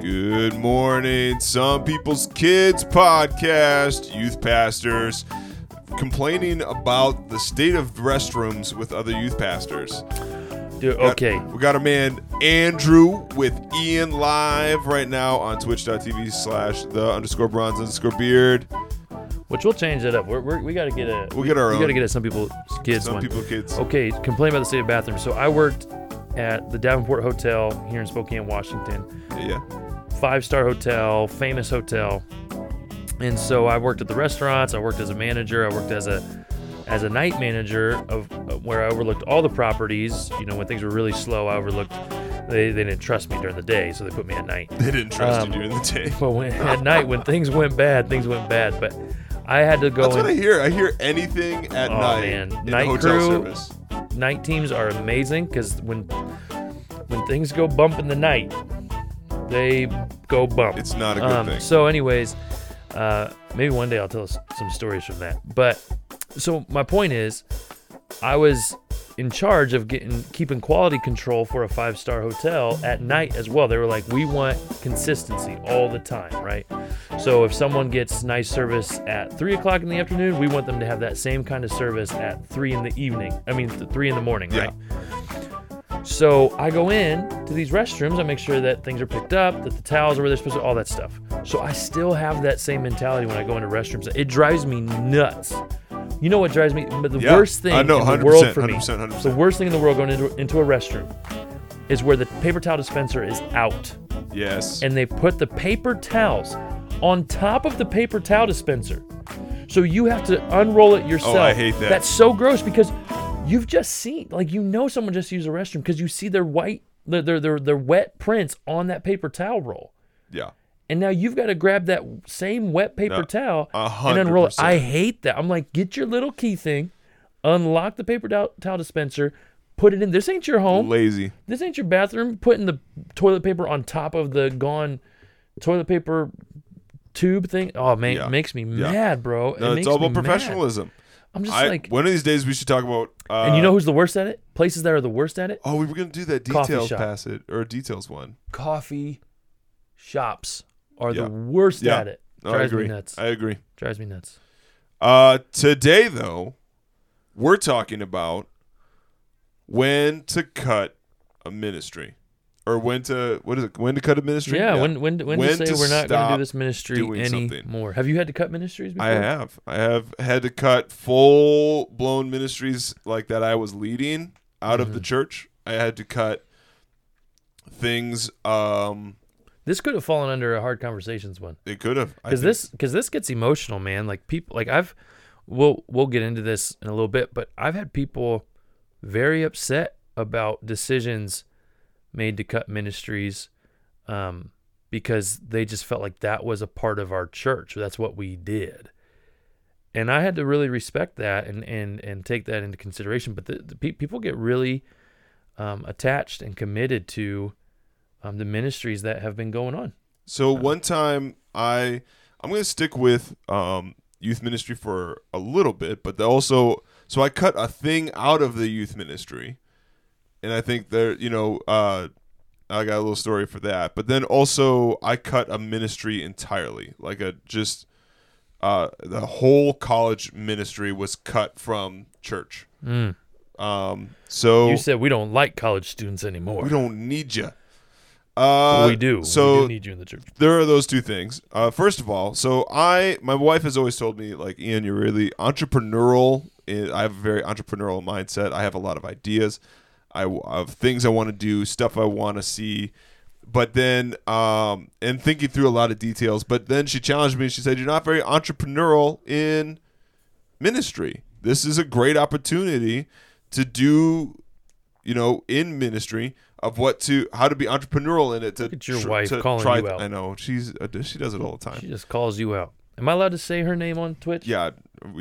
Good morning, Some People's Kids podcast. Youth pastors complaining about the state of restrooms with other youth pastors. Dude, Got- okay. We got a man, Andrew, with Ian live right now on twitch.tv slash the underscore bronze underscore beard. Which we'll change that up. We're, we're, we got to get a. We'll get our We got to get a some people kids Some one. people, kids. Okay, complain about the state of bathrooms. So I worked at the Davenport Hotel here in Spokane, Washington. Yeah. Five star hotel, famous hotel. And so I worked at the restaurants. I worked as a manager. I worked as a as a night manager of where I overlooked all the properties. You know, when things were really slow, I overlooked. They, they didn't trust me during the day, so they put me at night. They didn't trust Um, you during the day. But when, at night, when things went bad, things went bad. But I had to go. That's in, what I hear. I hear anything at Oh, night man. Night hotel crew. service. night teams are amazing because when when things go bump in the night, they go bump. It's not a good Um, thing. so, anyways, uh, maybe one day I'll tell some stories from that. But so my point is, I was in charge of getting keeping quality control for a five star hotel at night as well. They were like, we want consistency all the time, right? So if someone gets nice service at three o'clock in the afternoon, we want them to have that same kind of service at three in the evening. I mean, th- three in the morning, Yeah. right? So I go in to these restrooms. I make sure that things are picked up, that the towels are where they're supposed to, all that stuff. So I still have that same mentality when I go into restrooms. It drives me nuts. You know what drives me? But the Yeah, worst thing in the world 100%, for me, 100%, 100%. the worst thing in the world going into, into a restroom is where the paper towel dispenser is out Yes. and they put the paper towels on top of the paper towel dispenser. So you have to unroll it yourself. Oh, I hate that. That's so gross because you've just seen, like, you know, someone just used a restroom because you see their white, their, their, their, their wet prints on that paper towel roll. yeah. And now you've got to grab that same wet paper No, towel a and unroll it. I hate that. I'm like, get your little key thing, unlock the paper towel, towel dispenser, put it in. This ain't your home. Lazy. This ain't your bathroom. Putting the toilet paper on top of the gone toilet paper tube thing. Oh man, Yeah. it makes me Yeah. mad, bro. It No, makes it's all about mad. I'm just I, like, one of these days we should talk about. Uh, and you know who's the worst at it? Places that are the worst at it? Oh, we were gonna do that Coffee details shop. pass it or details one. Coffee shops are Yeah. the worst Yeah. at it. No, I Drives agree. me nuts. I agree. Drives me nuts. Uh, today though, we're talking about when to cut a ministry, or when to what is it? When to cut a ministry? Yeah, when when when, When to say to we're not going to do this ministry doing something. anymore? Have you had to cut ministries before? I have. I have had to cut full blown ministries like that I was leading out of the Mm-hmm. church. I had to cut things. Um, This could have fallen under a hard conversations one. it could have because this because this gets emotional man like people like i've we'll we'll get into this in a little bit but i've had people very upset about decisions made to cut ministries um because they just felt like that was a part of our church. That's what we did. And i had to really respect that and and and take that into consideration. But the, the pe- people get really um, attached and committed to um, the ministries that have been going on. So one time I I'm gonna stick with um, youth ministry for a little bit, but also so I cut a thing out of the youth ministry, and I think there you know uh, I got a little story for that. But then also I cut a ministry entirely, like a just uh, the whole college ministry was cut from church. Um, so you said we don't like college students anymore we don't need you. Uh, we do. So we do need you in the church. there are those two things. Uh, first of all, so I, my wife has always told me, like, Ian, you're really entrepreneurial. I have a very entrepreneurial mindset. I have a lot of ideas. I of things I want to do, stuff I want to see. But then, um, and thinking through a lot of details. But then she challenged me. And She said, "You're not very entrepreneurial in ministry. This is a great opportunity to do, you know, in ministry." Of what to how to be entrepreneurial in it to Look at your tr- wife to calling try- you out. I know she's uh, she does it all the time. She just calls you out. Am I allowed to say her name on Twitch? Yeah,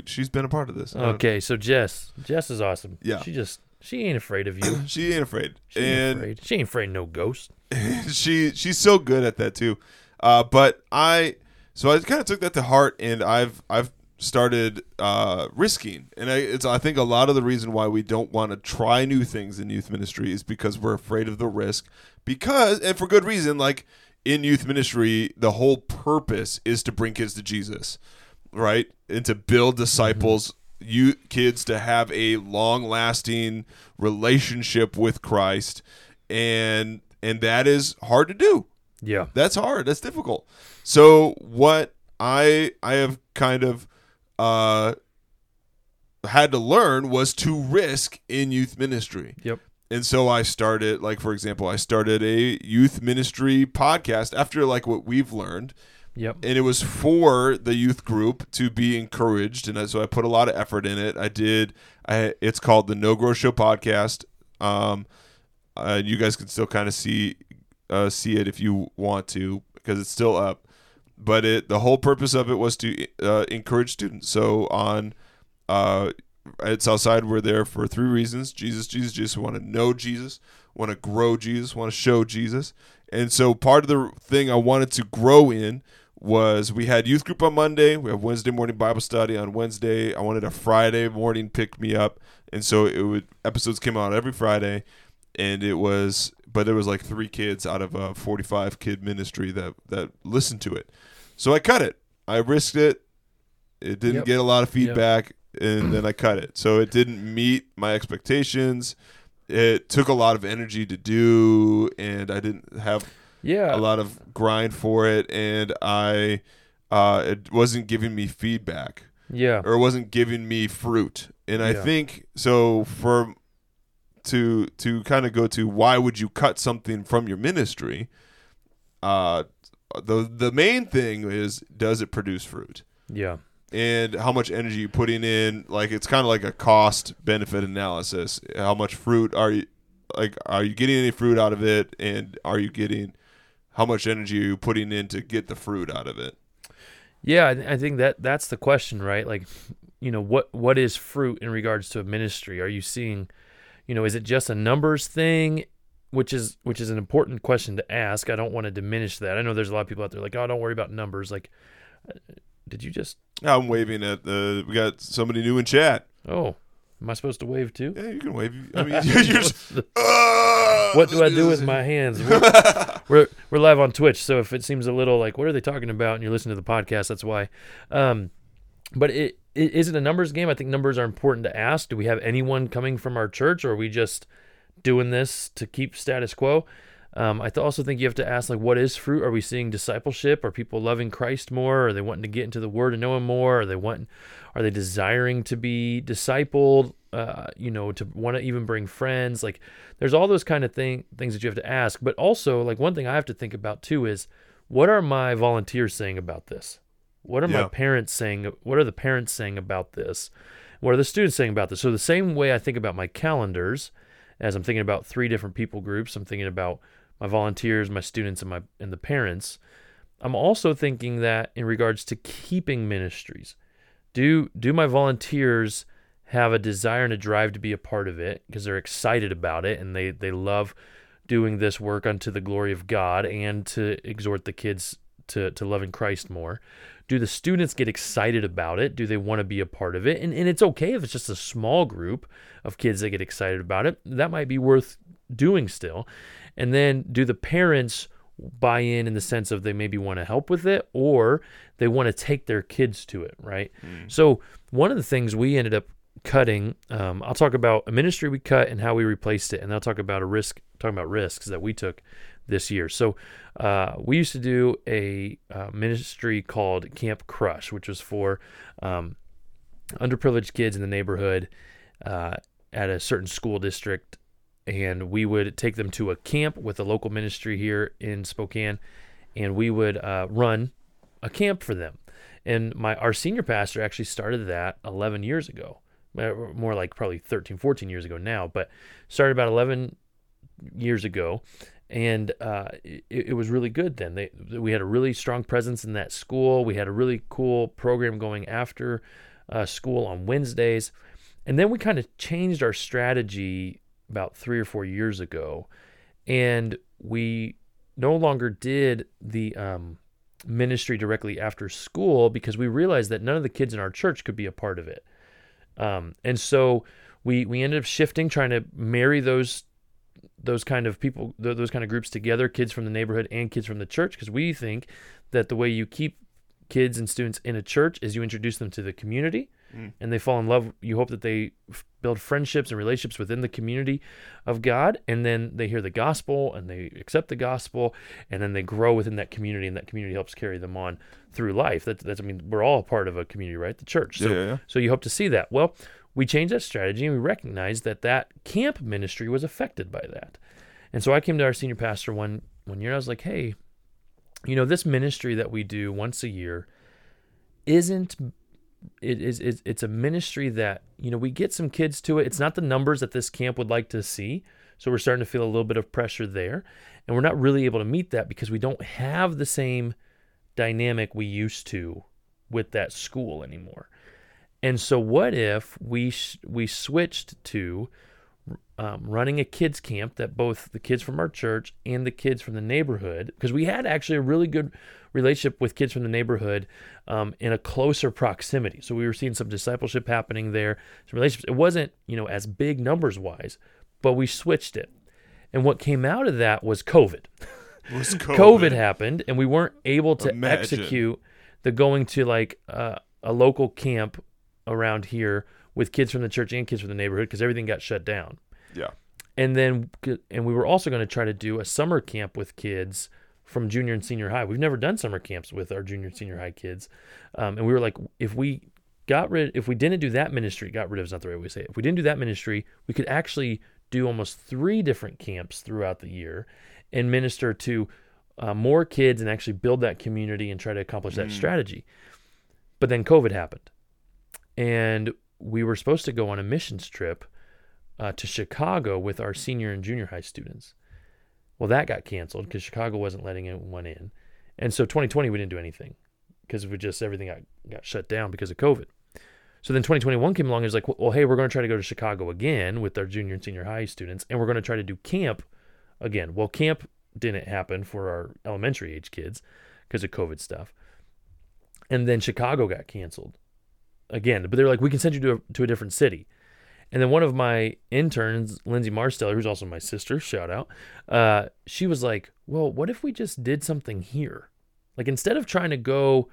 she's been a part of this. Okay, so Jess, Jess is awesome. Yeah. She just she ain't afraid of you. she ain't afraid, She ain't and afraid. She ain't afraid of no ghost. she she's so good at that too. Uh, but I so I kind of took that to heart, and I've I've started uh, risking, and I, it's I think a lot of the reason why we don't want to try new things in youth ministry is because we're afraid of the risk. Because and for good reason, like in youth ministry, the whole purpose is to bring kids to Jesus, right? And to build disciples, you kids to have a long-lasting relationship with Christ, and and that is hard to do. Yeah. That's hard. That's difficult. So what I I have kind of uh had to learn was to risk in youth ministry. Yep. And so I started like for example, I started a youth ministry podcast after like what we've learned Yep. and it was for the youth group to be encouraged and so i put a lot of effort in it i did i it's called the no grow show podcast um uh, you guys can still kind of see uh, see it if you want to because it's still up but it the whole purpose of it was to uh, encourage students so on uh at Southside, we're there for three reasons: Jesus, Jesus, Jesus. We want to know Jesus, want to grow Jesus, want to show Jesus. And so, part of the thing I wanted to grow in was we had youth group on Monday. We have Wednesday morning Bible study on Wednesday. I wanted a Friday morning pick me up, and so it would episodes came out every Friday, and it was but there was like three kids out of a 45 kid ministry that that listened to it. So I cut it. I risked it. It didn't Yep. get a lot of feedback, and then I cut it. So it didn't meet my expectations. It took a lot of energy to do, and I didn't have Yeah. a lot of grind for it, and I uh, it wasn't giving me feedback Yeah. or it wasn't giving me fruit. And I Yeah. think so for to to kind of go to why would you cut something from your ministry? Uh the the main thing is does it produce fruit? Yeah. And how much energy you putting in like it's kind of like a cost benefit analysis. How much fruit are you like are you getting any fruit out of it and are you getting how much energy are you putting in to get the fruit out of it? Yeah, I, I think that that's the question, right? Like, you know, what what is fruit in regards to a ministry? Are you seeing, you know, is it just a numbers thing, which is which is an important question to ask. I don't want to diminish that. I know there's a lot of people out there like, oh, don't worry about numbers. Like, uh, did you just? I'm waving at the we got somebody new in chat. Oh, am I supposed to wave too? Yeah, you can wave. I mean, you're just, uh, what do I do with my hands? We're, we're we're live on Twitch, so if it seems a little like what are they talking about, and you're listening to the podcast, that's why. Um, but it, it is it a numbers game? I think numbers are important to ask. Do we have anyone coming from our church, or are we just doing this to keep status quo? Um, I th- also think you have to ask like, what is fruit? Are we seeing discipleship? Are people loving Christ more? Are they wanting to get into the Word and know Him more? Are they wanting? Are they desiring to be discipled? Uh, you know, to want to even bring friends. Like, there's all those kind of thing things that you have to ask. But also, like one thing I have to think about too is, what are my volunteers saying about this? What are my parents saying? What are the parents saying about this? What are the students saying about this? So the same way I think about my calendars, as I'm thinking about three different people groups, I'm thinking about my volunteers, my students, and my and the parents. I'm also thinking that in regards to keeping ministries, do do my volunteers have a desire and a drive to be a part of it because they're excited about it and they they love doing this work unto the glory of God and to exhort the kids to to loving Christ more. Do the students get excited about it? Do they want to be a part of it? And and it's okay if it's just a small group of kids that get excited about it. That might be worth doing still. And then do the parents buy in in the sense of they maybe want to help with it or they want to take their kids to it, right? Mm. So one of the things we ended up cutting, um, I'll talk about a ministry we cut and how we replaced it, and I'll talk about a risk, talking about risks that we took this year. So uh, we used to do a uh, ministry called Camp Crush, which was for um, underprivileged kids in the neighborhood uh, at a certain school district and we would take them to a camp with a local ministry here in Spokane, and we would uh, run a camp for them. And my our senior pastor actually started that 11 years ago, more like probably 13, 14 years ago now, but started about 11 years ago, and uh, it, it was really good. Then they we had a really strong presence in that school. We had a really cool program going after uh, school on Wednesdays, and then we kind of changed our strategy about three or four years ago, and we no longer did the um, ministry directly after school because we realized that none of the kids in our church could be a part of it. Um, and so we we ended up shifting, trying to marry those those kind of people, th- those kind of groups together, kids from the neighborhood and kids from the church, because we think that the way you keep kids and students in a church is you introduce them to the community Mm. and they fall in love. You hope that they f- build friendships and relationships within the community of God, and then they hear the gospel and they accept the gospel, and then they grow within that community, and that community helps carry them on through life. That's, that's I mean, we're all a part of a community, right? The church. So, Yeah, yeah, yeah. so you hope to see that. Well, we changed that strategy, and we recognized that that camp ministry was affected by that. And so I came to our senior pastor one one year. And I was like, "Hey, you know, this ministry that we do once a year isn't it is it's, it's a ministry that you know we get some kids to it. It's not the numbers that this camp would like to see, so we're starting to feel a little bit of pressure there, and we're not really able to meet that because we don't have the same dynamic we used to with that school anymore. And so, what if we sh- we switched to um, running a kids camp that both the kids from our church and the kids from the neighborhood, because we had actually a really good relationship with kids from the neighborhood um, in a closer proximity. So we were seeing some discipleship happening there, some relationships. It wasn't you know as big numbers wise, but we switched it. And what came out of that was COVID. Was COVID. happened, and we weren't able to Imagine. execute the going to like uh, a local camp around here with kids from the church and kids from the neighborhood because everything got shut down. Yeah. And then, and we were also going to try to do a summer camp with kids from junior and senior high. We've never done summer camps with our junior and senior high kids, um, and we were like, if we got rid, if we didn't do that ministry, got rid of is not the right way to say it. If we didn't do that ministry, we could actually do almost three different camps throughout the year and minister to uh, more kids and actually build that community and try to accomplish that Mm. strategy. But then COVID happened, and we were supposed to go on a missions trip uh, to Chicago with our senior and junior high students. Well, that got canceled because Chicago wasn't letting anyone in, and so 2020 we didn't do anything because we just everything got got shut down because of COVID. So then 2021 came along and was like, well, hey, we're going to try to go to Chicago again with our junior and senior high students, and we're going to try to do camp again. Well, camp didn't happen for our elementary age kids because of COVID stuff, and then Chicago got canceled again. But they're like, we can send you to a, to a different city. And then one of my interns, Lindsay Marsteller, who's also my sister, shout out, uh, she was like, well, what if we just did something here? Like instead of trying to go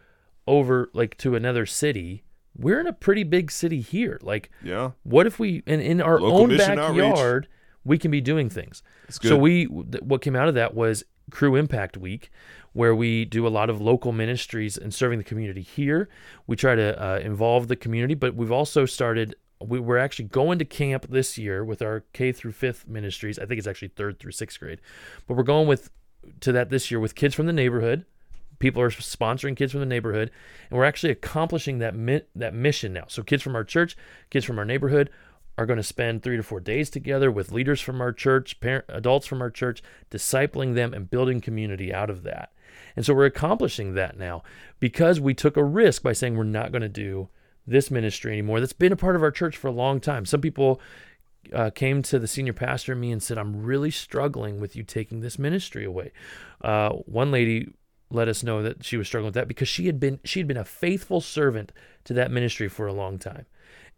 over like to another city, we're in a pretty big city here. Like, Yeah. what if we, and in our Local own mission outreach. backyard, we can be doing things. So we, th- what came out of that was Crew Impact Week, where we do a lot of local ministries and serving the community here. We try to uh, involve the community, but we've also started. We, we're actually going to camp this year with our K through fifth ministries. I think it's actually third through sixth grade, but we're going with to that this year with kids from the neighborhood. People are sponsoring kids from the neighborhood, and we're actually accomplishing that mi- that mission now. So kids from our church, kids from our neighborhood are going to spend three to four days together with leaders from our church, parent, adults from our church, discipling them and building community out of that. And so we're accomplishing that now because we took a risk by saying we're not going to do this ministry anymore. That's been a part of our church for a long time. Some people uh, came to the senior pastor and me and said, I'm really struggling with you taking this ministry away. Uh, one lady let us know that she was struggling with that because she had been she had been a faithful servant to that ministry for a long time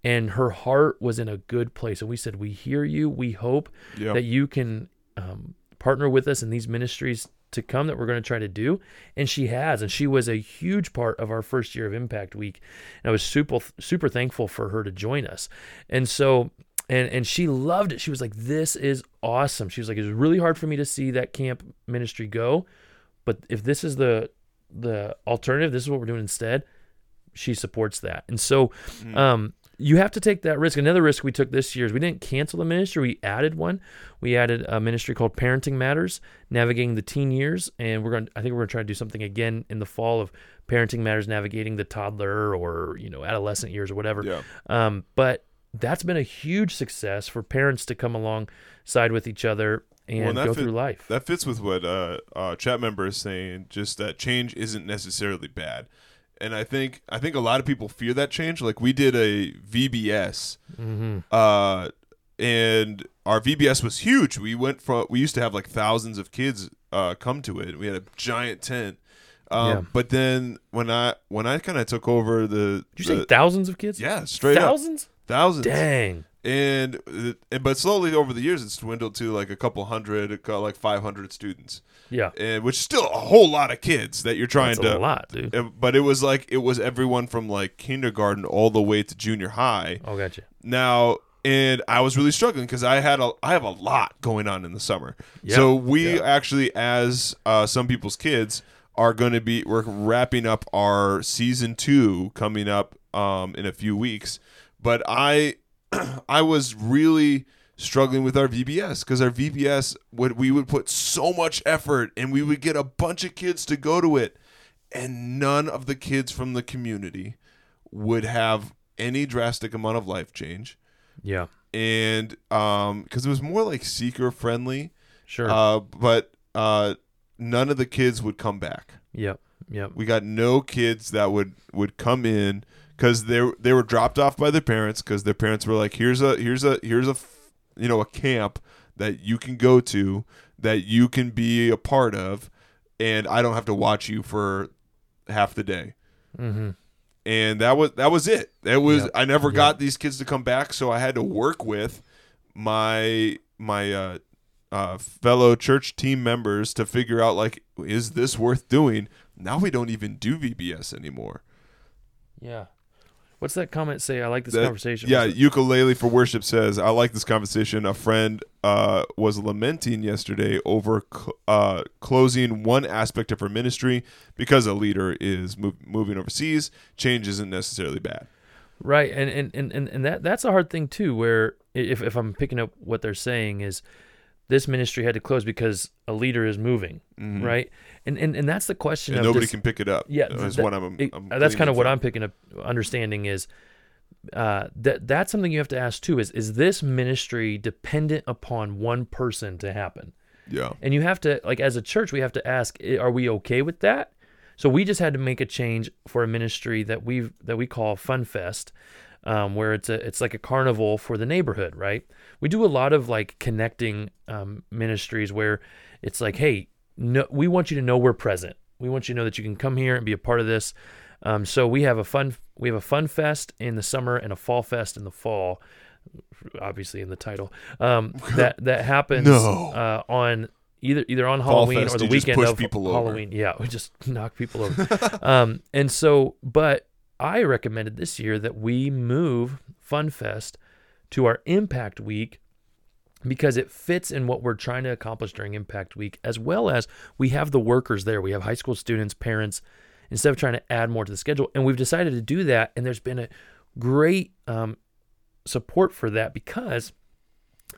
and her heart was in a good place and we said we hear you we hope Yeah. that you can um, partner with us in these ministries to come that we're going to try to do and she has and she was a huge part of our first year of impact week and i was super super thankful for her to join us. And so and and she loved it. She was like this is awesome. She was like it was really hard for me to see that camp ministry go but if this is the the alternative this is what we're doing instead she supports that. And so Mm. um you have to take that risk. Another risk we took this year is we didn't cancel the ministry. We added one. We added a ministry called Parenting Matters, navigating the teen years, and we're going. I think we're going to try to do something again in the fall of Parenting Matters, navigating the toddler or you know adolescent years or whatever. Yeah. Um, but that's been a huge success for parents to come alongside with each other and Well, go fit- through life. That fits with what uh, uh, chat member is saying. Just that change isn't necessarily bad, and I think I think a lot of people fear that change. Like we did a VBS, mm-hmm. uh, and our VBS was huge. We went from we used to have like thousands of kids uh, come to it. We had a giant tent. Um, Yeah. But then when I when I kind of took over the, Did you say thousands of kids? yeah straight up thousands. thousands Dang. and uh, but slowly over the years it's dwindled to like a couple hundred, like 500 students, Yeah. and which is still a whole lot of kids that you're trying That's to a lot, dude. But it was like it was everyone from like kindergarten all the way to junior high. Oh, gotcha. Now, and I was really struggling because I had a I have a lot going on in the summer. Yeah, So we yeah. actually, as uh, some people's kids, are going to be we're wrapping up our season two coming up um, in a few weeks. But I I was really struggling with our VBS because our VBS would we would put so much effort and we would get a bunch of kids to go to it, and none of the kids from the community would have any drastic amount of life change Yeah. and um because it was more like seeker friendly Sure. uh but uh none of the kids would come back yep. Yep. we got no kids that would would come in because they they were dropped off by their parents because their parents were like here's a here's a here's a you know a camp that you can go to that you can be a part of and i don't have to watch you for half the day Mm-hmm. and that was that was it. It was Yep. I never Yep. got these kids to come back, so I had to work with my my uh, uh, fellow church team members to figure out like is this worth doing? Now we don't even do VBS anymore. Yeah. What's that comment say? I like this That- conversation. Yeah, ukulele for worship says I like this conversation. A friend uh, was lamenting yesterday over cl- uh, closing one aspect of her ministry because a leader is mov- moving overseas. Change isn't necessarily bad. Right. And, and, and, and, and that that's a hard thing too, where if, if I'm picking up what they're saying is this ministry had to close because a leader is moving. Mhm. Right. And, and and that's the question and nobody dis- can pick it up. Yeah, is that- what I'm. I'm uh, that's kind of what. I'm picking up understanding is uh, that that's something you have to ask too is is this ministry dependent upon one person to happen Yeah, and you have to like as a church we have to ask are we okay with that so we just had to make a change for a ministry that we've that we call fun fest um, where it's a it's like a carnival for the neighborhood right we do a lot of like connecting um, ministries where it's like hey no, we want you to know we're present we want you to know that you can come here and be a part of this um, so we have a fun we have a fun fest in the summer and a fall fest in the fall obviously in the title um, that that happens No. uh, on either either on Fall Halloween fest, or the weekend of people over. Halloween. Yeah, we just knock people over. um, and so, but I recommended this year that we move Fun Fest to our Impact Week because it fits in what we're trying to accomplish during Impact Week, as well as we have the workers there. We have high school students, parents, instead of trying to add more to the schedule. And we've decided to do that. And there's been a great um, support for that because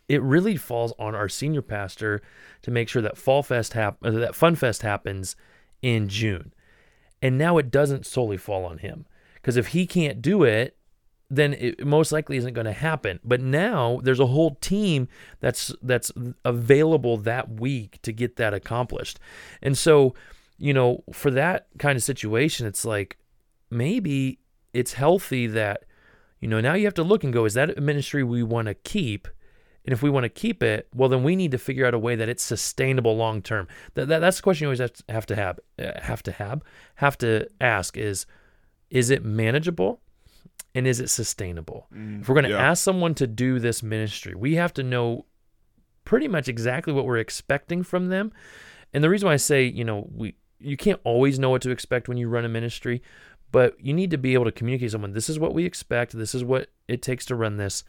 it really falls on our senior pastor to make sure that Fall Fest hap- uh, that Fun Fest happens in June. And now it doesn't solely fall on him because if he can't do it, then it most likely isn't going to happen. But now there's a whole team that's that's available that week to get that accomplished. And so, you know, for that kind of situation, it's like maybe it's healthy that you know now you have to look and go, is that a ministry we want to keep? And if we want to keep it, well, then we need to figure out a way that it's sustainable long term. That, that that's the question you always have to have have uh, have to have have to ask is is it manageable and is it sustainable? Mm, if we're going to yeah. ask someone to do this ministry, we have to know pretty much exactly what we're expecting from them. And the reason why I say, you know, we you can't always know what to expect when you run a ministry, but you need to be able to communicate to someone, this is what we expect, this is what it takes to run this.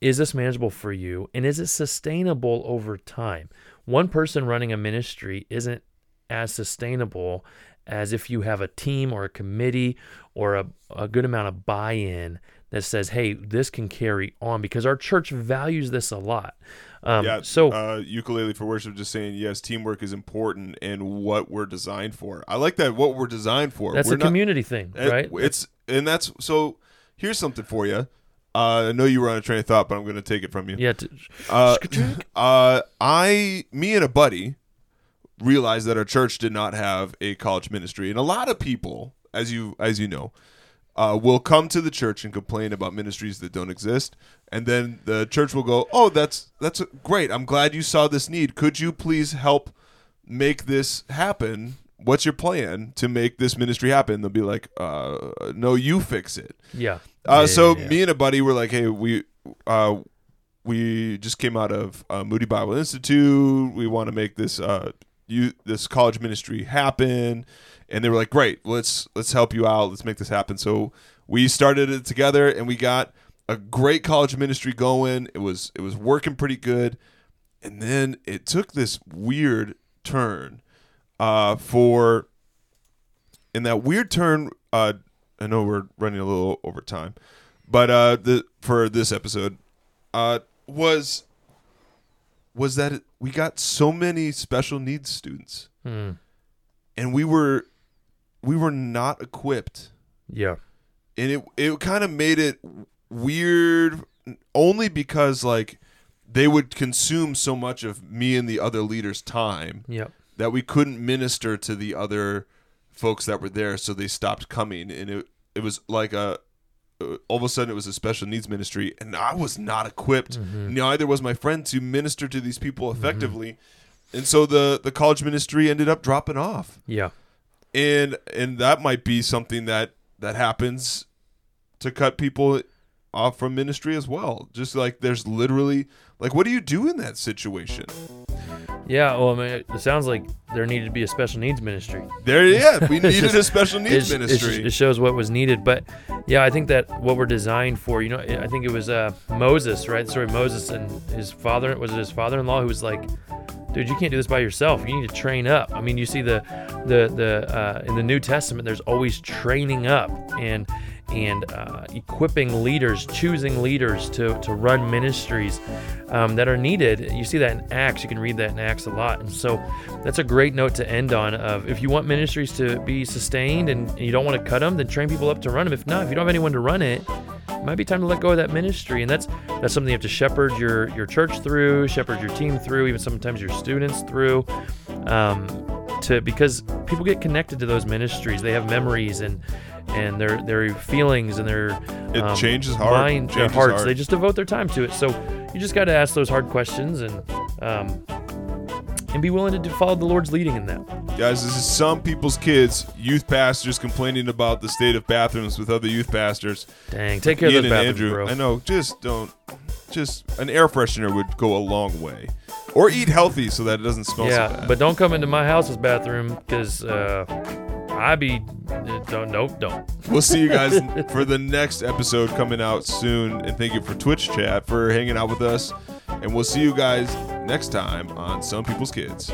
Is this manageable for you? And is it sustainable over time? One person running a ministry isn't as sustainable as if you have a team or a committee or a, a good amount of buy in that says, hey, this can carry on because our church values this a lot. Um, yeah. so, uh, ukulele for worship just saying yes, teamwork is important and what we're designed for. I like that. What we're designed for. that's we're a not- community thing, right? It's and that's so. Here's something for you. Uh, I know you were on a train of thought, but I'm going to take it from you. yeah. T- Uh, uh, I, me and a buddy realized that our church did not have a college ministry, and a lot of people, as you as you know, uh, will come to the church and complain about ministries that don't exist, and then the church will go, "Oh, that's that's great. I'm glad you saw this need. Could you please help make this happen?" What's your plan to make this ministry happen? They'll be like, uh, "No, you fix it." yeah. Uh, Yeah, so yeah, me and a buddy were like, "Hey, we uh, we just came out of uh, Moody Bible Institute. We want to make this uh, you this college ministry happen, and they were like, "Great, let's let's help you out. Let's make this happen." So we started it together, and we got a great college ministry going. It was it was working pretty good, and then it took this weird turn uh, for in that weird turn. Uh, I know we're running a little over time, but uh, the for this episode uh, was was that we got so many special needs students, Hmm. and we were we were not equipped Yeah. and it it kind of made it weird only because like they would consume so much of me and the other leaders time Yep. that we couldn't minister to the other folks that were there so they stopped coming and it it was like a Uh, all of a sudden it was a special needs ministry and I was not equipped. Mm-hmm. Neither was my friend to minister to these people mm-hmm. effectively. And so the the college ministry ended up dropping off. Yeah. and and that might be something that that happens to cut people off from ministry as well just like there's literally like what do you do in that situation Yeah. Well, I mean, it sounds like there needed to be a special needs ministry. there yeah we needed just- a special needs ministry It, shows what was needed. But yeah, I think that what we're designed for, you know, I think it was uh, Moses, right? The story of Moses and his father, was it his father-in-law who was like, dude, you can't do this by yourself. You need to train up. I mean, you see the, the, the, uh, in the New Testament, there's always training up and, and uh, equipping leaders, choosing leaders to, to run ministries um, that are needed. You see that in Acts. You can read that in Acts a lot. And so that's a great note to end on. Of if you want ministries to be sustained and you don't want to cut them, then train people up to run them. If not, if you don't have anyone to run it, it might be time to let go of that ministry. And that's that's something you have to shepherd your your church through, shepherd your team through, even sometimes your students through. Um, to because people get connected to those ministries, they have memories and and their their feelings and their It um, changes heart. mind, their hearts. heart. They just devote their time to it. So you just got to ask those hard questions and um, and be willing to follow the Lord's leading in that. guys this is some people's kids youth pastors complaining about the state of bathrooms with other youth pastors Dang, take care Ian of those bathrooms, Andrew, bro. I know. Just don't. Just an air freshener would go a long way, or eat healthy so that it doesn't smell so Yeah, bad. but don't come into my house's bathroom because uh, I be don't nope don't. we'll see you guys for the next episode coming out soon. And thank you for Twitch chat for hanging out with us. And we'll see you guys next time on Some People's Kids.